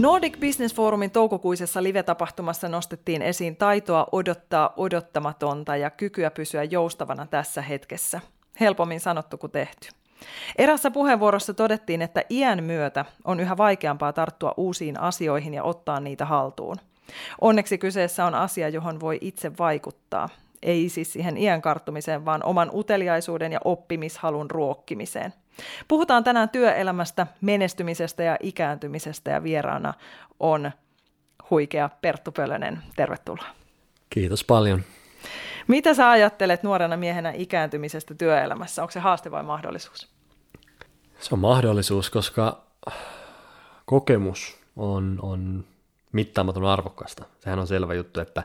Nordic Business Forumin toukokuisessa live-tapahtumassa nostettiin esiin taitoa odottaa odottamatonta ja kykyä pysyä joustavana tässä hetkessä. Helpommin sanottu kuin tehty. Erässä puheenvuorossa todettiin, että iän myötä on yhä vaikeampaa tarttua uusiin asioihin ja ottaa niitä haltuun. Onneksi kyseessä on asia, johon voi itse vaikuttaa. Ei siis siihen iän karttumiseen, vaan oman uteliaisuuden ja oppimishalun ruokkimiseen – Puhutaan tänään työelämästä, menestymisestä ja ikääntymisestä ja vieraana on huikea Perttu Pölönen. Tervetuloa. Kiitos paljon. Mitä sä ajattelet nuorena miehenä ikääntymisestä työelämässä? Onko se haaste vai mahdollisuus? Se on mahdollisuus, koska kokemus on, on mittaamaton arvokasta. Sehän on selvä juttu, että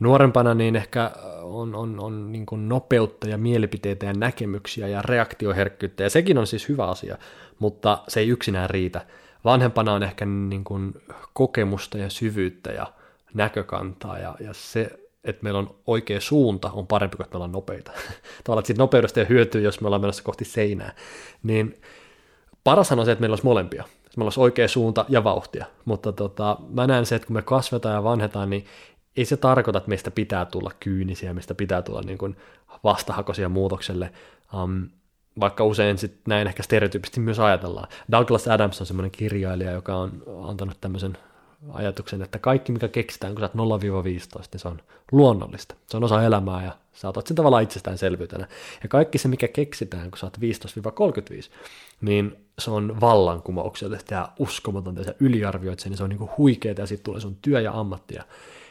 nuorempana niin ehkä on, on, on niin kuin nopeutta ja mielipiteitä ja näkemyksiä ja reaktioherkkyyttä, ja sekin on siis hyvä asia, mutta se ei yksinään riitä. Vanhempana on ehkä niin kuin kokemusta ja syvyyttä ja näkökantaa, ja, ja se, että meillä on oikea suunta, on parempi kuin että me ollaan nopeita. Tavallaan, että nopeudesta ei hyötyy, jos me ollaan menossa kohti seinää. Niin paras on se, että meillä olisi molempia. Meillä olisi oikea suunta ja vauhtia, mutta tota, mä näen se, että kun me kasvetaan ja vanhetaan, niin ei se tarkoita, että meistä pitää tulla kyynisiä, meistä pitää tulla niin kuin vastahakoisia muutokselle, um, vaikka usein sit näin ehkä stereotyyppisesti myös ajatellaan. Douglas Adams on semmoinen kirjailija, joka on antanut tämmöisen ajatuksen, että kaikki mikä keksitään, kun sä oot 0-15, niin se on luonnollista. Se on osa elämää ja sä otat sen tavallaan itsestäänselvyytenä. Ja kaikki se, mikä keksitään, kun sä oot 15-35, niin se on vallankumouksellista ja uskomatonta ja sä yliarvioit sen, niin se on niin huikeaa ja sitten tulee sun työ ja ammatti ja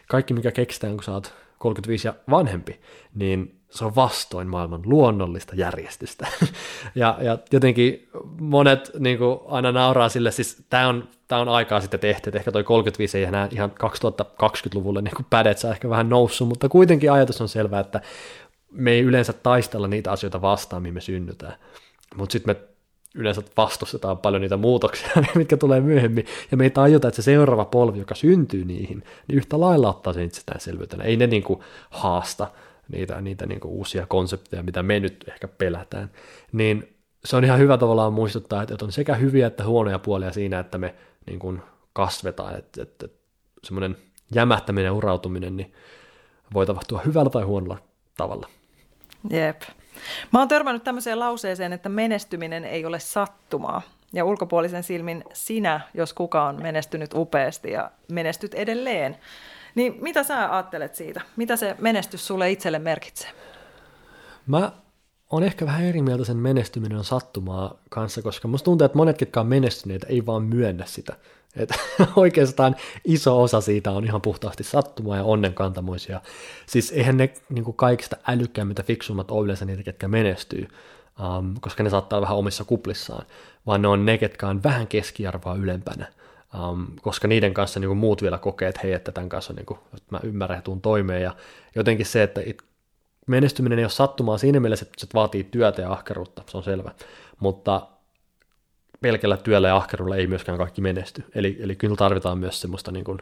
kaikki mikä keksitään, kun sä oot 35 ja vanhempi, niin se on vastoin maailman luonnollista järjestystä. ja, ja jotenkin monet niin kuin aina nauraa sille, siis tämä on, tää on aikaa sitten tehty, että ehkä toi 35 ei enää ihan 2020-luvulle niin päde, että ehkä vähän noussut, mutta kuitenkin ajatus on selvä, että me ei yleensä taistella niitä asioita vastaan, mihin me synnytään. Mutta sitten me yleensä vastustetaan paljon niitä muutoksia, mitkä tulee myöhemmin, ja me ei tajuta, että se seuraava polvi, joka syntyy niihin, niin yhtä lailla ottaa sen itsestäänselvyytenä. Ei ne niin kuin haasta niitä, niitä niin kuin uusia konsepteja, mitä me nyt ehkä pelätään. Niin se on ihan hyvä tavallaan muistuttaa, että on sekä hyviä että huonoja puolia siinä, että me niin kuin kasvetaan, että, että semmoinen jämähtäminen ja urautuminen niin voi tapahtua hyvällä tai huonolla tavalla. Jep. Mä oon törmännyt tämmöiseen lauseeseen, että menestyminen ei ole sattumaa. Ja ulkopuolisen silmin sinä, jos kuka on menestynyt upeasti ja menestyt edelleen. Niin mitä sä ajattelet siitä? Mitä se menestys sulle itselle merkitsee? Mä on ehkä vähän eri mieltä sen menestyminen on sattumaa kanssa, koska musta tuntuu, että monet, ketkä on menestyneet, ei vaan myönnä sitä. Että oikeastaan iso osa siitä on ihan puhtaasti sattumaa ja onnenkantamoisia. Siis eihän ne niin kuin kaikista älykkäimmät ja fiksummat ole yleensä niitä, ketkä menestyy, um, koska ne saattaa olla vähän omissa kuplissaan, vaan ne on ne, ketkä on vähän keskiarvoa ylempänä. Um, koska niiden kanssa niin kuin muut vielä kokee, että hei, että tämän kanssa on, niin kuin, että mä ymmärrän ja tuun toimeen. Ja jotenkin se, että menestyminen ei ole sattumaa siinä mielessä, että se vaatii työtä ja ahkeruutta, se on selvä. Mutta pelkällä työllä ja ahkerulla ei myöskään kaikki menesty. Eli, eli kyllä tarvitaan myös semmoista niin kuin,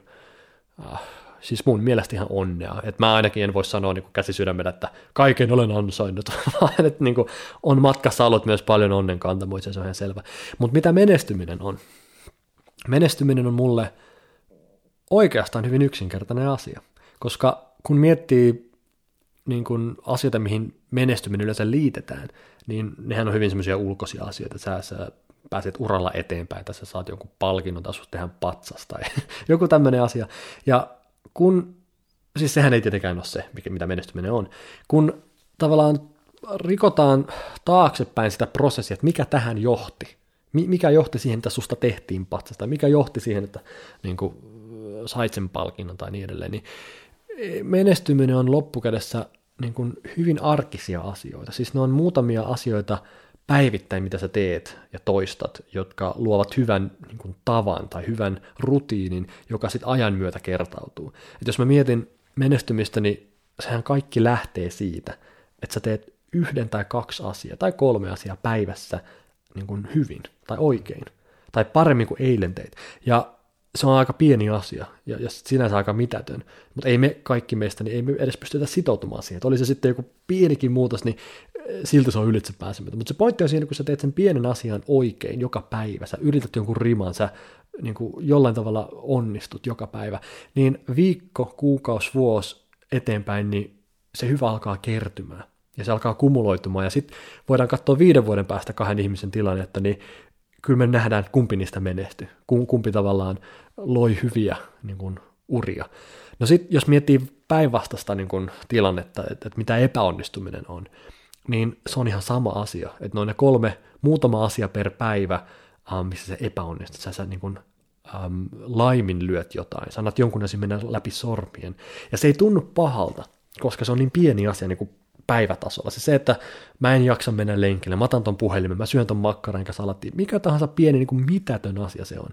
äh, siis mun mielestä ihan onnea. Että mä ainakin en voi sanoa niin käsi sydämellä, että kaiken olen ansainnut, vaan että niin kuin on matkassa ollut myös paljon onnen kantamoisia, se on ihan selvä. Mutta mitä menestyminen on? Menestyminen on mulle oikeastaan hyvin yksinkertainen asia, koska kun miettii niin kuin asioita, mihin menestyminen yleensä liitetään, niin nehän on hyvin semmoisia ulkoisia asioita. Sä, sä pääset uralla eteenpäin, tässä saat jonkun palkinnon, tai tehdä patsas tai joku tämmöinen asia. Ja kun, siis sehän ei tietenkään ole se, mitä menestyminen on, kun tavallaan rikotaan taaksepäin sitä prosessia, että mikä tähän johti, mikä johti siihen, että susta tehtiin patsasta, mikä johti siihen, että niin kuin, sait sen palkinnon tai niin edelleen, niin e, menestyminen on loppukädessä niin kuin hyvin arkisia asioita. Siis ne on muutamia asioita päivittäin, mitä sä teet ja toistat, jotka luovat hyvän niin kuin, tavan tai hyvän rutiinin, joka sitten ajan myötä kertautuu. Et jos mä mietin menestymistä, niin sehän kaikki lähtee siitä, että sä teet yhden tai kaksi asiaa tai kolme asiaa päivässä niin kuin hyvin tai oikein tai paremmin kuin eilen teit. Ja se on aika pieni asia ja, ja sinänsä aika mitätön, mutta ei me kaikki meistä, niin ei me edes pystytä sitoutumaan siihen. Että oli se sitten joku pienikin muutos, niin silti se on ylitse pääsemätön. Mutta se pointti on siinä, kun sä teet sen pienen asian oikein joka päivä, sä yrität jonkun riman, sä niin kuin jollain tavalla onnistut joka päivä, niin viikko, kuukausi, vuosi eteenpäin, niin se hyvä alkaa kertymään ja se alkaa kumuloitumaan, ja sitten voidaan katsoa viiden vuoden päästä kahden ihmisen tilannetta, niin kyllä me nähdään, että kumpi niistä menestyi, kumpi tavallaan loi hyviä niin kuin, uria. No sitten jos miettii päinvastaista niin kuin, tilannetta, että, että mitä epäonnistuminen on, niin se on ihan sama asia, että noin ne kolme, muutama asia per päivä, um, missä se epäonnistuu, sä, sä niin kuin, um, laiminlyöt jotain, sanat jonkun asian mennä läpi sormien, ja se ei tunnu pahalta, koska se on niin pieni asia, niin kuin päivätasolla. Se, se, että mä en jaksa mennä lenkille, mä otan ton puhelimen, mä syön ton makkaran enkä salattiin, mikä tahansa pieni niin kuin mitätön asia se on,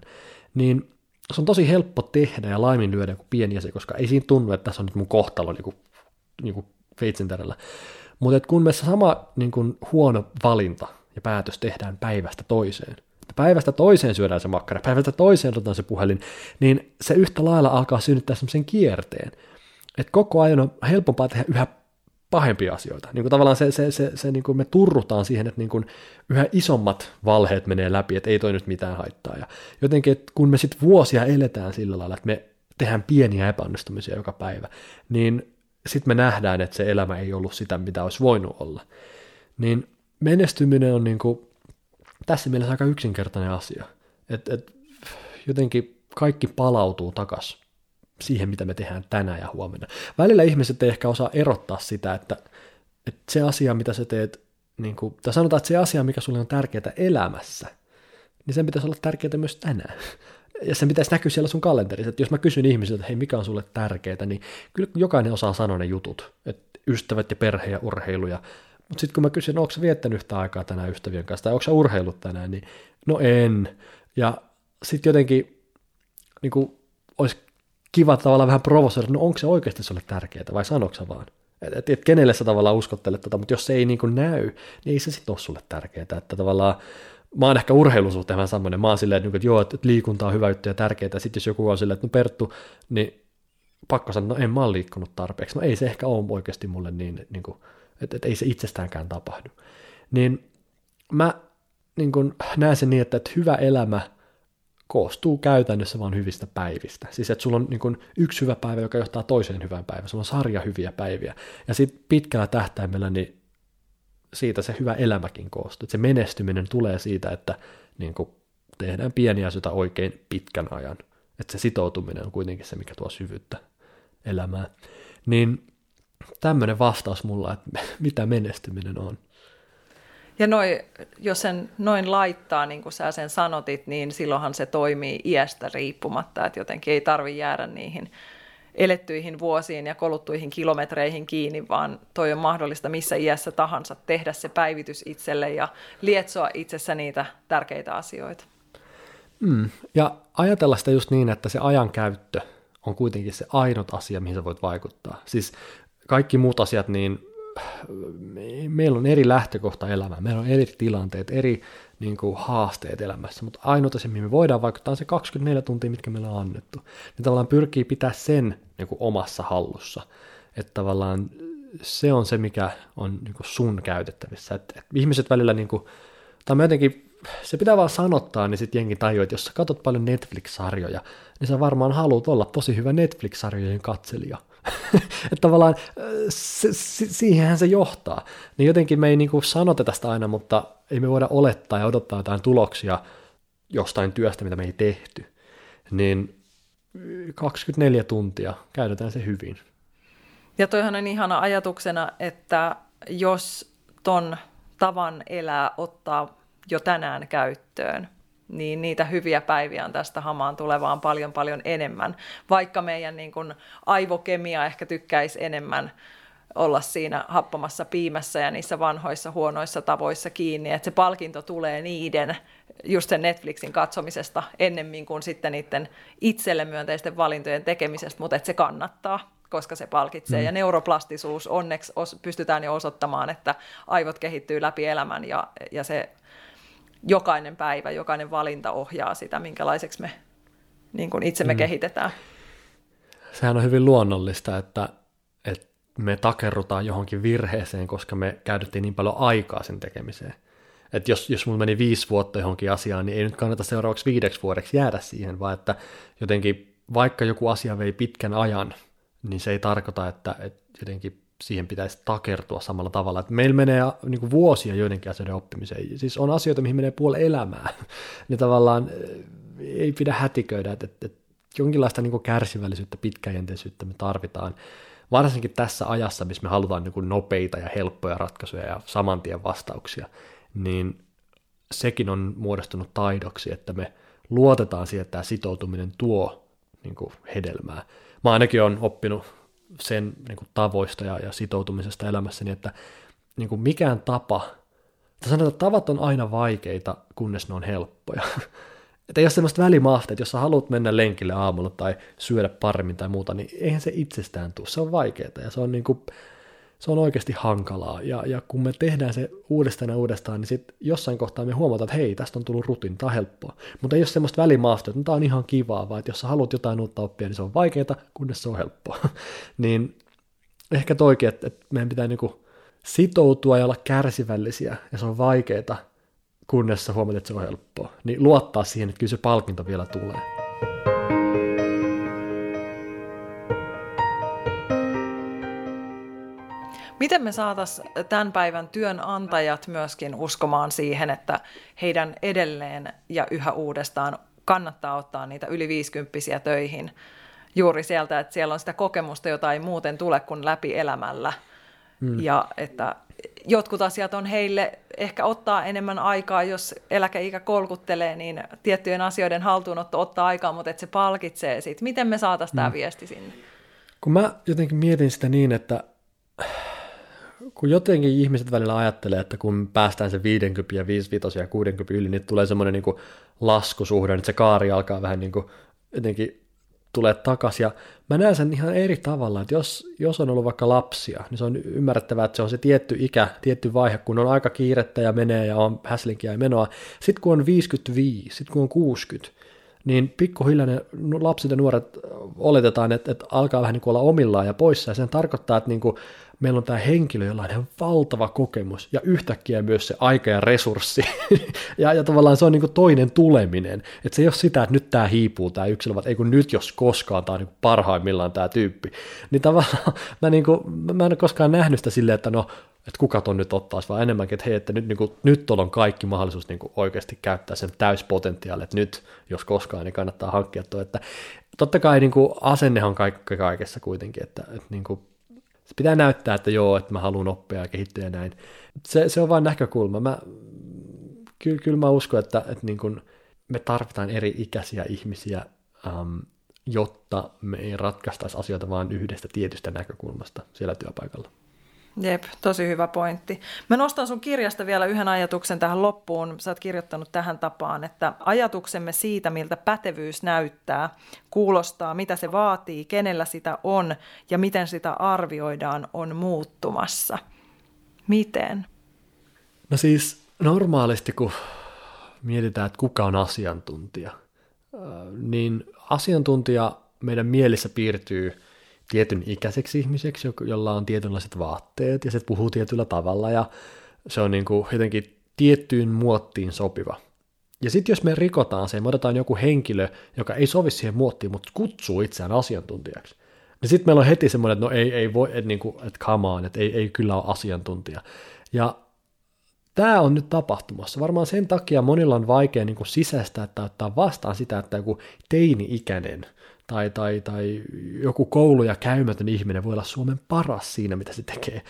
niin se on tosi helppo tehdä ja laiminlyödä joku pieni asia, koska ei siinä tunnu, että tässä on nyt mun kohtalo niin kuin, niin kuin. Mutta kun me sama niin kuin, huono valinta ja päätös tehdään päivästä toiseen, päivästä toiseen syödään se makkara, päivästä toiseen otetaan se puhelin, niin se yhtä lailla alkaa synnyttää semmoisen kierteen. Että koko ajan on helpompaa tehdä yhä pahempia asioita. Niin kuin tavallaan se, se, se, se niin kuin me turrutaan siihen, että niin kuin yhä isommat valheet menee läpi, että ei toi nyt mitään haittaa. Ja jotenkin, että kun me sitten vuosia eletään sillä lailla, että me tehdään pieniä epäonnistumisia joka päivä, niin sitten me nähdään, että se elämä ei ollut sitä, mitä olisi voinut olla. Niin menestyminen on niin kuin, tässä mielessä aika yksinkertainen asia. Että et, jotenkin kaikki palautuu takaisin siihen, mitä me tehdään tänään ja huomenna. Välillä ihmiset ei ehkä osaa erottaa sitä, että, että se asia, mitä sä teet, niin kuin, tai sanotaan, että se asia, mikä sulle on tärkeää elämässä, niin sen pitäisi olla tärkeää myös tänään. Ja sen pitäisi näkyä siellä sun kalenterissa. Että jos mä kysyn ihmisiltä, että hei, mikä on sulle tärkeää, niin kyllä jokainen osaa sanoa ne jutut. Että ystävät ja perhe ja urheilu. Ja... Mutta sitten kun mä kysyn, no, onko sä viettänyt yhtä aikaa tänään ystävien kanssa, tai onko sä urheilut tänään, niin no en. Ja sitten jotenkin niin kuin, olisi kiva tavallaan vähän provosoida, no onko se oikeasti sulle tärkeää vai sanoksä vaan? Että et, et kenelle sä tavallaan uskottelet tota, mutta jos se ei niin kuin näy, niin ei se sitten ole sulle tärkeää. Että tavallaan mä oon ehkä urheilusuhteen vähän semmoinen, mä oon silleen, että, että joo, että liikunta on hyvä juttu ja tärkeää, sitten jos joku on silleen, että no Perttu, niin pakko sanoa, no en mä ole liikkunut tarpeeksi, no ei se ehkä ole oikeasti mulle niin, niin kuin, että, että ei se itsestäänkään tapahdu. Niin mä niin kuin, näen sen niin, että, että hyvä elämä – koostuu käytännössä vain hyvistä päivistä. Siis että sulla on niin kuin yksi hyvä päivä, joka johtaa toiseen hyvään päivään. Sulla on sarja hyviä päiviä. Ja sitten pitkällä tähtäimellä niin siitä se hyvä elämäkin koostuu. Että se menestyminen tulee siitä, että niin kuin tehdään pieniä asioita oikein pitkän ajan. Että se sitoutuminen on kuitenkin se, mikä tuo syvyyttä elämään. Niin tämmöinen vastaus mulla, että mitä menestyminen on. Ja noi, jos sen noin laittaa, niin kuin sä sen sanotit, niin silloinhan se toimii iästä riippumatta, että jotenkin ei tarvi jäädä niihin elettyihin vuosiin ja koluttuihin kilometreihin kiinni, vaan toi on mahdollista missä iässä tahansa tehdä se päivitys itselle ja lietsoa itsessä niitä tärkeitä asioita. Mm. Ja ajatella sitä just niin, että se ajan käyttö on kuitenkin se ainut asia, mihin sä voit vaikuttaa. Siis kaikki muut asiat, niin meillä on eri lähtökohta elämään, meillä on eri tilanteet, eri niin kuin, haasteet elämässä, mutta ainoa asia, mihin me voidaan vaikuttaa, on se 24 tuntia, mitkä meillä on annettu. Niin tavallaan pyrkii pitää sen niin kuin, omassa hallussa, että tavallaan se on se, mikä on niin kuin, sun käytettävissä. Et, et ihmiset välillä, niin kuin, tai jotenkin, se pitää vaan sanottaa, niin sitten jengi tajuu, että jos sä katsot paljon Netflix-sarjoja, niin sä varmaan haluat olla tosi hyvä Netflix-sarjojen katselija – että tavallaan se, se, siihenhän se johtaa. Niin jotenkin me ei niin sanota tästä aina, mutta ei me voida olettaa ja odottaa jotain tuloksia jostain työstä, mitä me ei tehty. Niin 24 tuntia käytetään se hyvin. Ja toihan on ihana ajatuksena, että jos ton tavan elää ottaa jo tänään käyttöön, niin niitä hyviä päiviä on tästä hamaan tulevaan paljon paljon enemmän, vaikka meidän niin kuin aivokemia ehkä tykkäisi enemmän olla siinä happamassa piimässä ja niissä vanhoissa huonoissa tavoissa kiinni, että se palkinto tulee niiden just sen Netflixin katsomisesta ennemmin kuin sitten niiden itselle myönteisten valintojen tekemisestä, mutta että se kannattaa, koska se palkitsee. Mm. Ja neuroplastisuus onneksi os, pystytään jo osoittamaan, että aivot kehittyy läpi elämän ja, ja se jokainen päivä, jokainen valinta ohjaa sitä, minkälaiseksi me niin kuin itsemme mm. kehitetään. Sehän on hyvin luonnollista, että, että me takerrutaan johonkin virheeseen, koska me käytettiin niin paljon aikaa sen tekemiseen. Että jos, jos mulla meni viisi vuotta johonkin asiaan, niin ei nyt kannata seuraavaksi viideksi vuodeksi jäädä siihen, vaan että jotenkin vaikka joku asia vei pitkän ajan, niin se ei tarkoita, että, että jotenkin siihen pitäisi takertua samalla tavalla. Että meillä menee niin kuin vuosia joidenkin asioiden oppimiseen. Siis on asioita, mihin menee puoli elämää. niin tavallaan eh, ei pidä hätiköidä, että, että, että jonkinlaista niin kuin kärsivällisyyttä, pitkäjänteisyyttä me tarvitaan. Varsinkin tässä ajassa, missä me halutaan niin kuin nopeita ja helppoja ratkaisuja ja samantien vastauksia, niin sekin on muodostunut taidoksi, että me luotetaan siihen, että tämä sitoutuminen tuo niin kuin hedelmää. Mä ainakin olen oppinut sen niin kuin tavoista ja, ja sitoutumisesta elämässäni, että niin kuin mikään tapa, että sanotaan, että tavat on aina vaikeita, kunnes ne on helppoja. että ei ole semmoista välimahta, että jos sä haluat mennä lenkille aamulla tai syödä paremmin tai muuta, niin eihän se itsestään tule. Se on vaikeaa ja se on niin kuin, se on oikeasti hankalaa. Ja, ja kun me tehdään se uudestaan ja uudestaan, niin sitten jossain kohtaa me huomataan, että hei, tästä on tullut rutin, tämä helppoa. Mutta ei ole semmoista välimaasta, että no, tämä on ihan kivaa, vaan että jos sä haluat jotain uutta oppia, niin se on vaikeaa, kunnes se on helppoa. niin ehkä toikin, että, että meidän pitää niinku sitoutua ja olla kärsivällisiä, ja se on vaikeaa, kunnes sä huomaat, että se on helppoa. Niin luottaa siihen, että kyllä se palkinto vielä tulee. Miten me saataisiin tämän päivän työnantajat myöskin uskomaan siihen, että heidän edelleen ja yhä uudestaan kannattaa ottaa niitä yli 50 töihin juuri sieltä, että siellä on sitä kokemusta, jota ei muuten tule kuin läpi elämällä. Hmm. Ja että jotkut asiat on heille ehkä ottaa enemmän aikaa, jos eläkeikä kolkuttelee, niin tiettyjen asioiden haltuunotto ottaa aikaa, mutta että se palkitsee siitä. Miten me saataisiin hmm. tämä viesti sinne? Kun mä jotenkin mietin sitä niin, että kun jotenkin ihmiset välillä ajattelee, että kun päästään se 50 ja 55 ja 60 yli, niin tulee semmoinen niin laskusuhde, että se kaari alkaa vähän niin kuin jotenkin tulee takaisin. Ja mä näen sen ihan eri tavalla, että jos, jos on ollut vaikka lapsia, niin se on ymmärrettävää, että se on se tietty ikä, tietty vaihe, kun on aika kiirettä ja menee ja on häslinkiä ja menoa. Sitten kun on 55, sitten kun on 60, niin pikkuhiljaa ne lapset ja nuoret oletetaan, että, että alkaa vähän niin kuin olla omillaan ja poissa, ja sen tarkoittaa, että niin kuin meillä on tämä henkilö, jolla on ihan valtava kokemus ja yhtäkkiä myös se aika ja resurssi. ja, ja tavallaan se on niin toinen tuleminen. Että se ei ole sitä, että nyt tämä hiipuu tämä yksilö, vaan ei kun nyt jos koskaan tämä on niin parhaimmillaan tämä tyyppi. Niin tavallaan mä, niin kuin, mä en ole koskaan nähnyt sitä silleen, että no, että kuka ton nyt ottaisi, vaan enemmänkin, että hei, että nyt, niin kuin, nyt on kaikki mahdollisuus niin kuin oikeasti käyttää sen täyspotentiaali, että nyt, jos koskaan, niin kannattaa hankkia tuo, että totta kai niin kuin, asennehan on kaikki kaikessa kuitenkin, että, että niin kuin, se pitää näyttää, että joo, että mä haluan oppia ja kehittyä ja näin. Se, se on vain näkökulma. Mä, kyllä, kyllä mä uskon, että, että niin kun me tarvitaan eri ikäisiä ihmisiä, ähm, jotta me ei ratkaistaisi asioita vain yhdestä tietystä näkökulmasta siellä työpaikalla. Jep, tosi hyvä pointti. Mä nostan sun kirjasta vielä yhden ajatuksen tähän loppuun. Sä oot kirjoittanut tähän tapaan, että ajatuksemme siitä, miltä pätevyys näyttää, kuulostaa, mitä se vaatii, kenellä sitä on ja miten sitä arvioidaan, on muuttumassa. Miten? No siis normaalisti, kun mietitään, että kuka on asiantuntija, niin asiantuntija meidän mielissä piirtyy – tietyn ikäiseksi ihmiseksi, jolla on tietynlaiset vaatteet ja se puhuu tietyllä tavalla ja se on niin kuin jotenkin tiettyyn muottiin sopiva. Ja sitten jos me rikotaan se, me otetaan joku henkilö, joka ei sovi siihen muottiin, mutta kutsuu itseään asiantuntijaksi, niin sitten meillä on heti semmoinen, että no ei, ei voi, että, niin kuin, että come on, että ei, ei kyllä ole asiantuntija. Ja tämä on nyt tapahtumassa. Varmaan sen takia monilla on vaikea niin kuin sisäistää että ottaa vastaan sitä, että joku teini-ikäinen tai, tai, tai joku koulu ja käymätön ihminen voi olla Suomen paras siinä, mitä se tekee.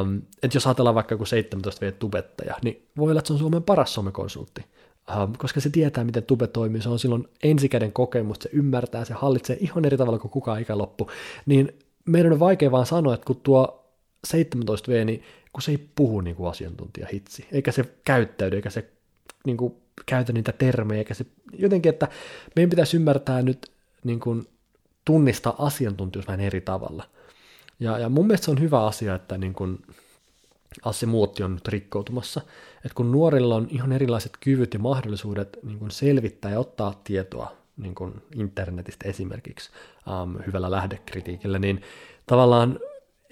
Um, että jos ajatellaan vaikka joku 17 v tubettaja, niin voi olla, että se on Suomen paras somekonsultti, um, koska se tietää, miten tube toimii, se on silloin ensikäden kokemus, se ymmärtää, se hallitsee ihan eri tavalla kuin kukaan ikäloppu, niin meidän on vaikea vaan sanoa, että kun tuo 17V, niin kun se ei puhu niin kuin asiantuntija hitsi, eikä se käyttäydy, eikä se niin kuin, käytä niitä termejä, eikä se jotenkin, että meidän pitäisi ymmärtää nyt niin kuin, tunnistaa asiantuntijuus vähän eri tavalla. Ja, ja mun mielestä se on hyvä asia, että niin kuin, Assi Muutti on nyt rikkoutumassa, että kun nuorilla on ihan erilaiset kyvyt ja mahdollisuudet niin kuin selvittää ja ottaa tietoa niin kuin internetistä esimerkiksi um, hyvällä lähdekritiikillä, niin tavallaan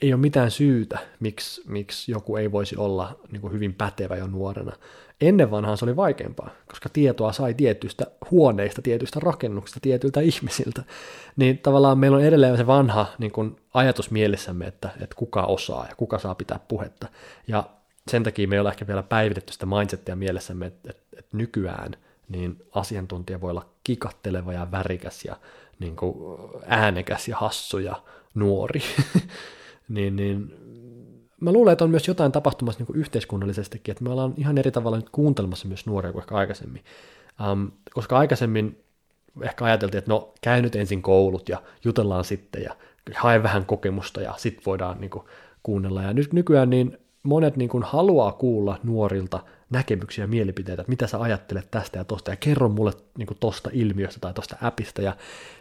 ei ole mitään syytä, miksi, miksi joku ei voisi olla niin kuin hyvin pätevä jo nuorena. Ennen vanhaan se oli vaikeampaa, koska tietoa sai tietyistä huoneista, tietyistä rakennuksista, tietyiltä ihmisiltä. Niin tavallaan meillä on edelleen se vanha niin kuin ajatus mielessämme, että, että kuka osaa ja kuka saa pitää puhetta. Ja sen takia me ei ole ehkä vielä päivitetty sitä mindsettia mielessämme, että, että, että nykyään niin asiantuntija voi olla kikatteleva ja värikäs ja niin kuin äänekäs ja hassu ja nuori. niin, niin mä luulen, että on myös jotain tapahtumassa niin yhteiskunnallisestikin, että me ollaan ihan eri tavalla nyt kuuntelemassa myös nuoria kuin ehkä aikaisemmin. Um, koska aikaisemmin ehkä ajateltiin, että no käy nyt ensin koulut ja jutellaan sitten ja hae vähän kokemusta ja sitten voidaan niin kuin, kuunnella. Ja nyt nykyään niin monet niin kuin, haluaa kuulla nuorilta näkemyksiä ja mielipiteitä, että mitä sä ajattelet tästä ja tosta, ja kerro mulle niin kuin, tosta ilmiöstä tai tosta appista, ja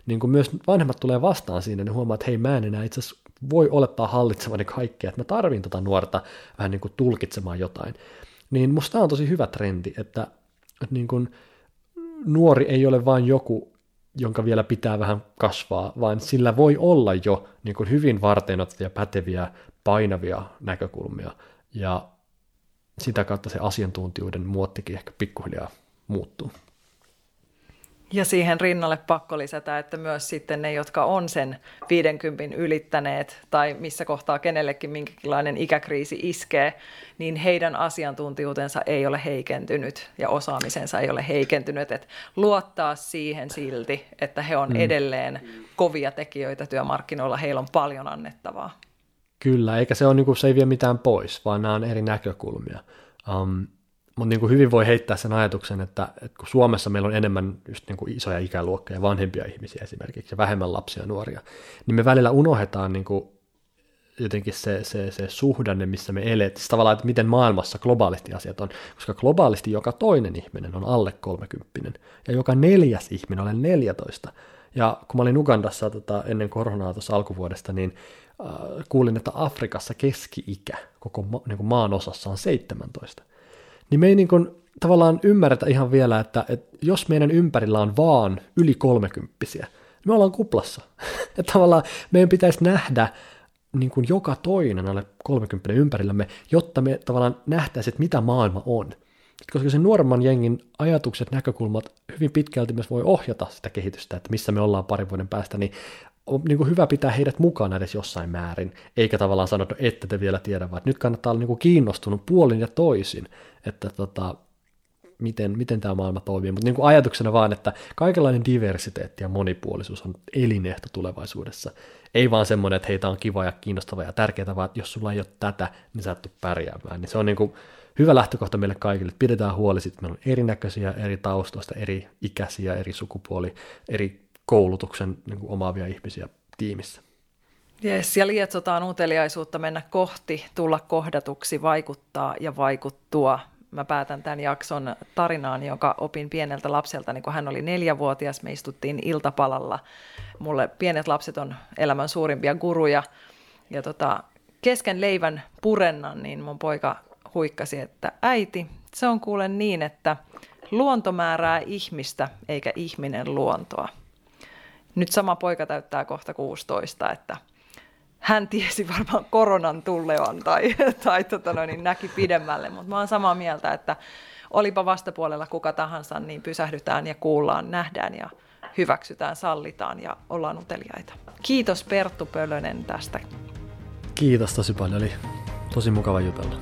niin kuin, myös vanhemmat tulee vastaan siinä, niin huomaa, että hei, mä en enää itse asiassa voi olettaa hallitsevani kaikkea, että mä tarvin tota nuorta vähän niin kuin tulkitsemaan jotain. Niin musta on tosi hyvä trendi, että, että niin kuin nuori ei ole vain joku, jonka vielä pitää vähän kasvaa, vaan sillä voi olla jo niin kuin hyvin varteenottavia, päteviä, painavia näkökulmia, ja sitä kautta se asiantuntijuuden muottikin ehkä pikkuhiljaa muuttuu. Ja siihen rinnalle pakko lisätä, että myös sitten ne, jotka on sen 50 ylittäneet tai missä kohtaa kenellekin minkälainen ikäkriisi iskee, niin heidän asiantuntijuutensa ei ole heikentynyt ja osaamisensa ei ole heikentynyt. Että luottaa siihen silti, että he on mm. edelleen kovia tekijöitä työmarkkinoilla, heillä on paljon annettavaa. Kyllä, eikä se, ole, niin kuin, se ei vie mitään pois, vaan nämä on eri näkökulmia. Um, mutta niin kuin hyvin voi heittää sen ajatuksen, että, että kun Suomessa meillä on enemmän just niin kuin isoja ikäluokkia vanhempia ihmisiä esimerkiksi ja vähemmän lapsia ja nuoria, niin me välillä unohdetaan niin kuin jotenkin se, se, se suhdanne, missä me elet, siis tavallaan, että miten maailmassa globaalisti asiat on, koska globaalisti joka toinen ihminen on alle 30 ja joka neljäs ihminen on 14. Ja kun mä olin Ugandassa tota, ennen koronaa tuossa alkuvuodesta, niin äh, kuulin, että Afrikassa keski-ikä koko ma- niin maan osassa on 17 niin me ei niin kuin tavallaan ymmärretä ihan vielä, että, että jos meidän ympärillä on vaan yli kolmekymppisiä, niin me ollaan kuplassa. että tavallaan meidän pitäisi nähdä niin kuin joka toinen alle 30 ympärillämme, jotta me tavallaan nähtäisiin, että mitä maailma on. Koska sen nuoremman jengin ajatukset, näkökulmat hyvin pitkälti myös voi ohjata sitä kehitystä, että missä me ollaan parin vuoden päästä, niin on niin kuin hyvä pitää heidät mukana edes jossain määrin, eikä tavallaan sanoa, että ette te vielä tiedä, vaan nyt kannattaa olla niin kuin kiinnostunut puolin ja toisin, että tota, miten, miten tämä maailma toimii. Mutta niin kuin ajatuksena vaan, että kaikenlainen diversiteetti ja monipuolisuus on elinehto tulevaisuudessa. Ei vaan semmoinen, että heitä on kiva ja kiinnostava ja tärkeää, vaan jos sulla ei ole tätä, niin sä et tule pärjäämään. Niin se on niin kuin hyvä lähtökohta meille kaikille, että pidetään huoli että meillä on erinäköisiä, eri taustoista, eri ikäisiä, eri sukupuoli, eri koulutuksen niin kuin omaavia ihmisiä tiimissä. Yes, ja lietsotaan uteliaisuutta mennä kohti, tulla kohdatuksi, vaikuttaa ja vaikuttua. Mä päätän tämän jakson tarinaan, jonka opin pieneltä lapselta, niin kun hän oli neljävuotias. Me istuttiin iltapalalla. Mulle pienet lapset on elämän suurimpia guruja. Ja tota, kesken leivän purennan, niin mun poika huikkasi, että äiti, se on kuulen niin, että luonto määrää ihmistä eikä ihminen luontoa. Nyt sama poika täyttää kohta 16, että hän tiesi varmaan koronan tullevan tai, tai tota noin, niin näki pidemmälle, mutta mä oon samaa mieltä, että olipa vastapuolella kuka tahansa, niin pysähdytään ja kuullaan, nähdään ja hyväksytään, sallitaan ja ollaan uteliaita. Kiitos Perttu Pölönen tästä. Kiitos tosi paljon, oli tosi mukava jutella.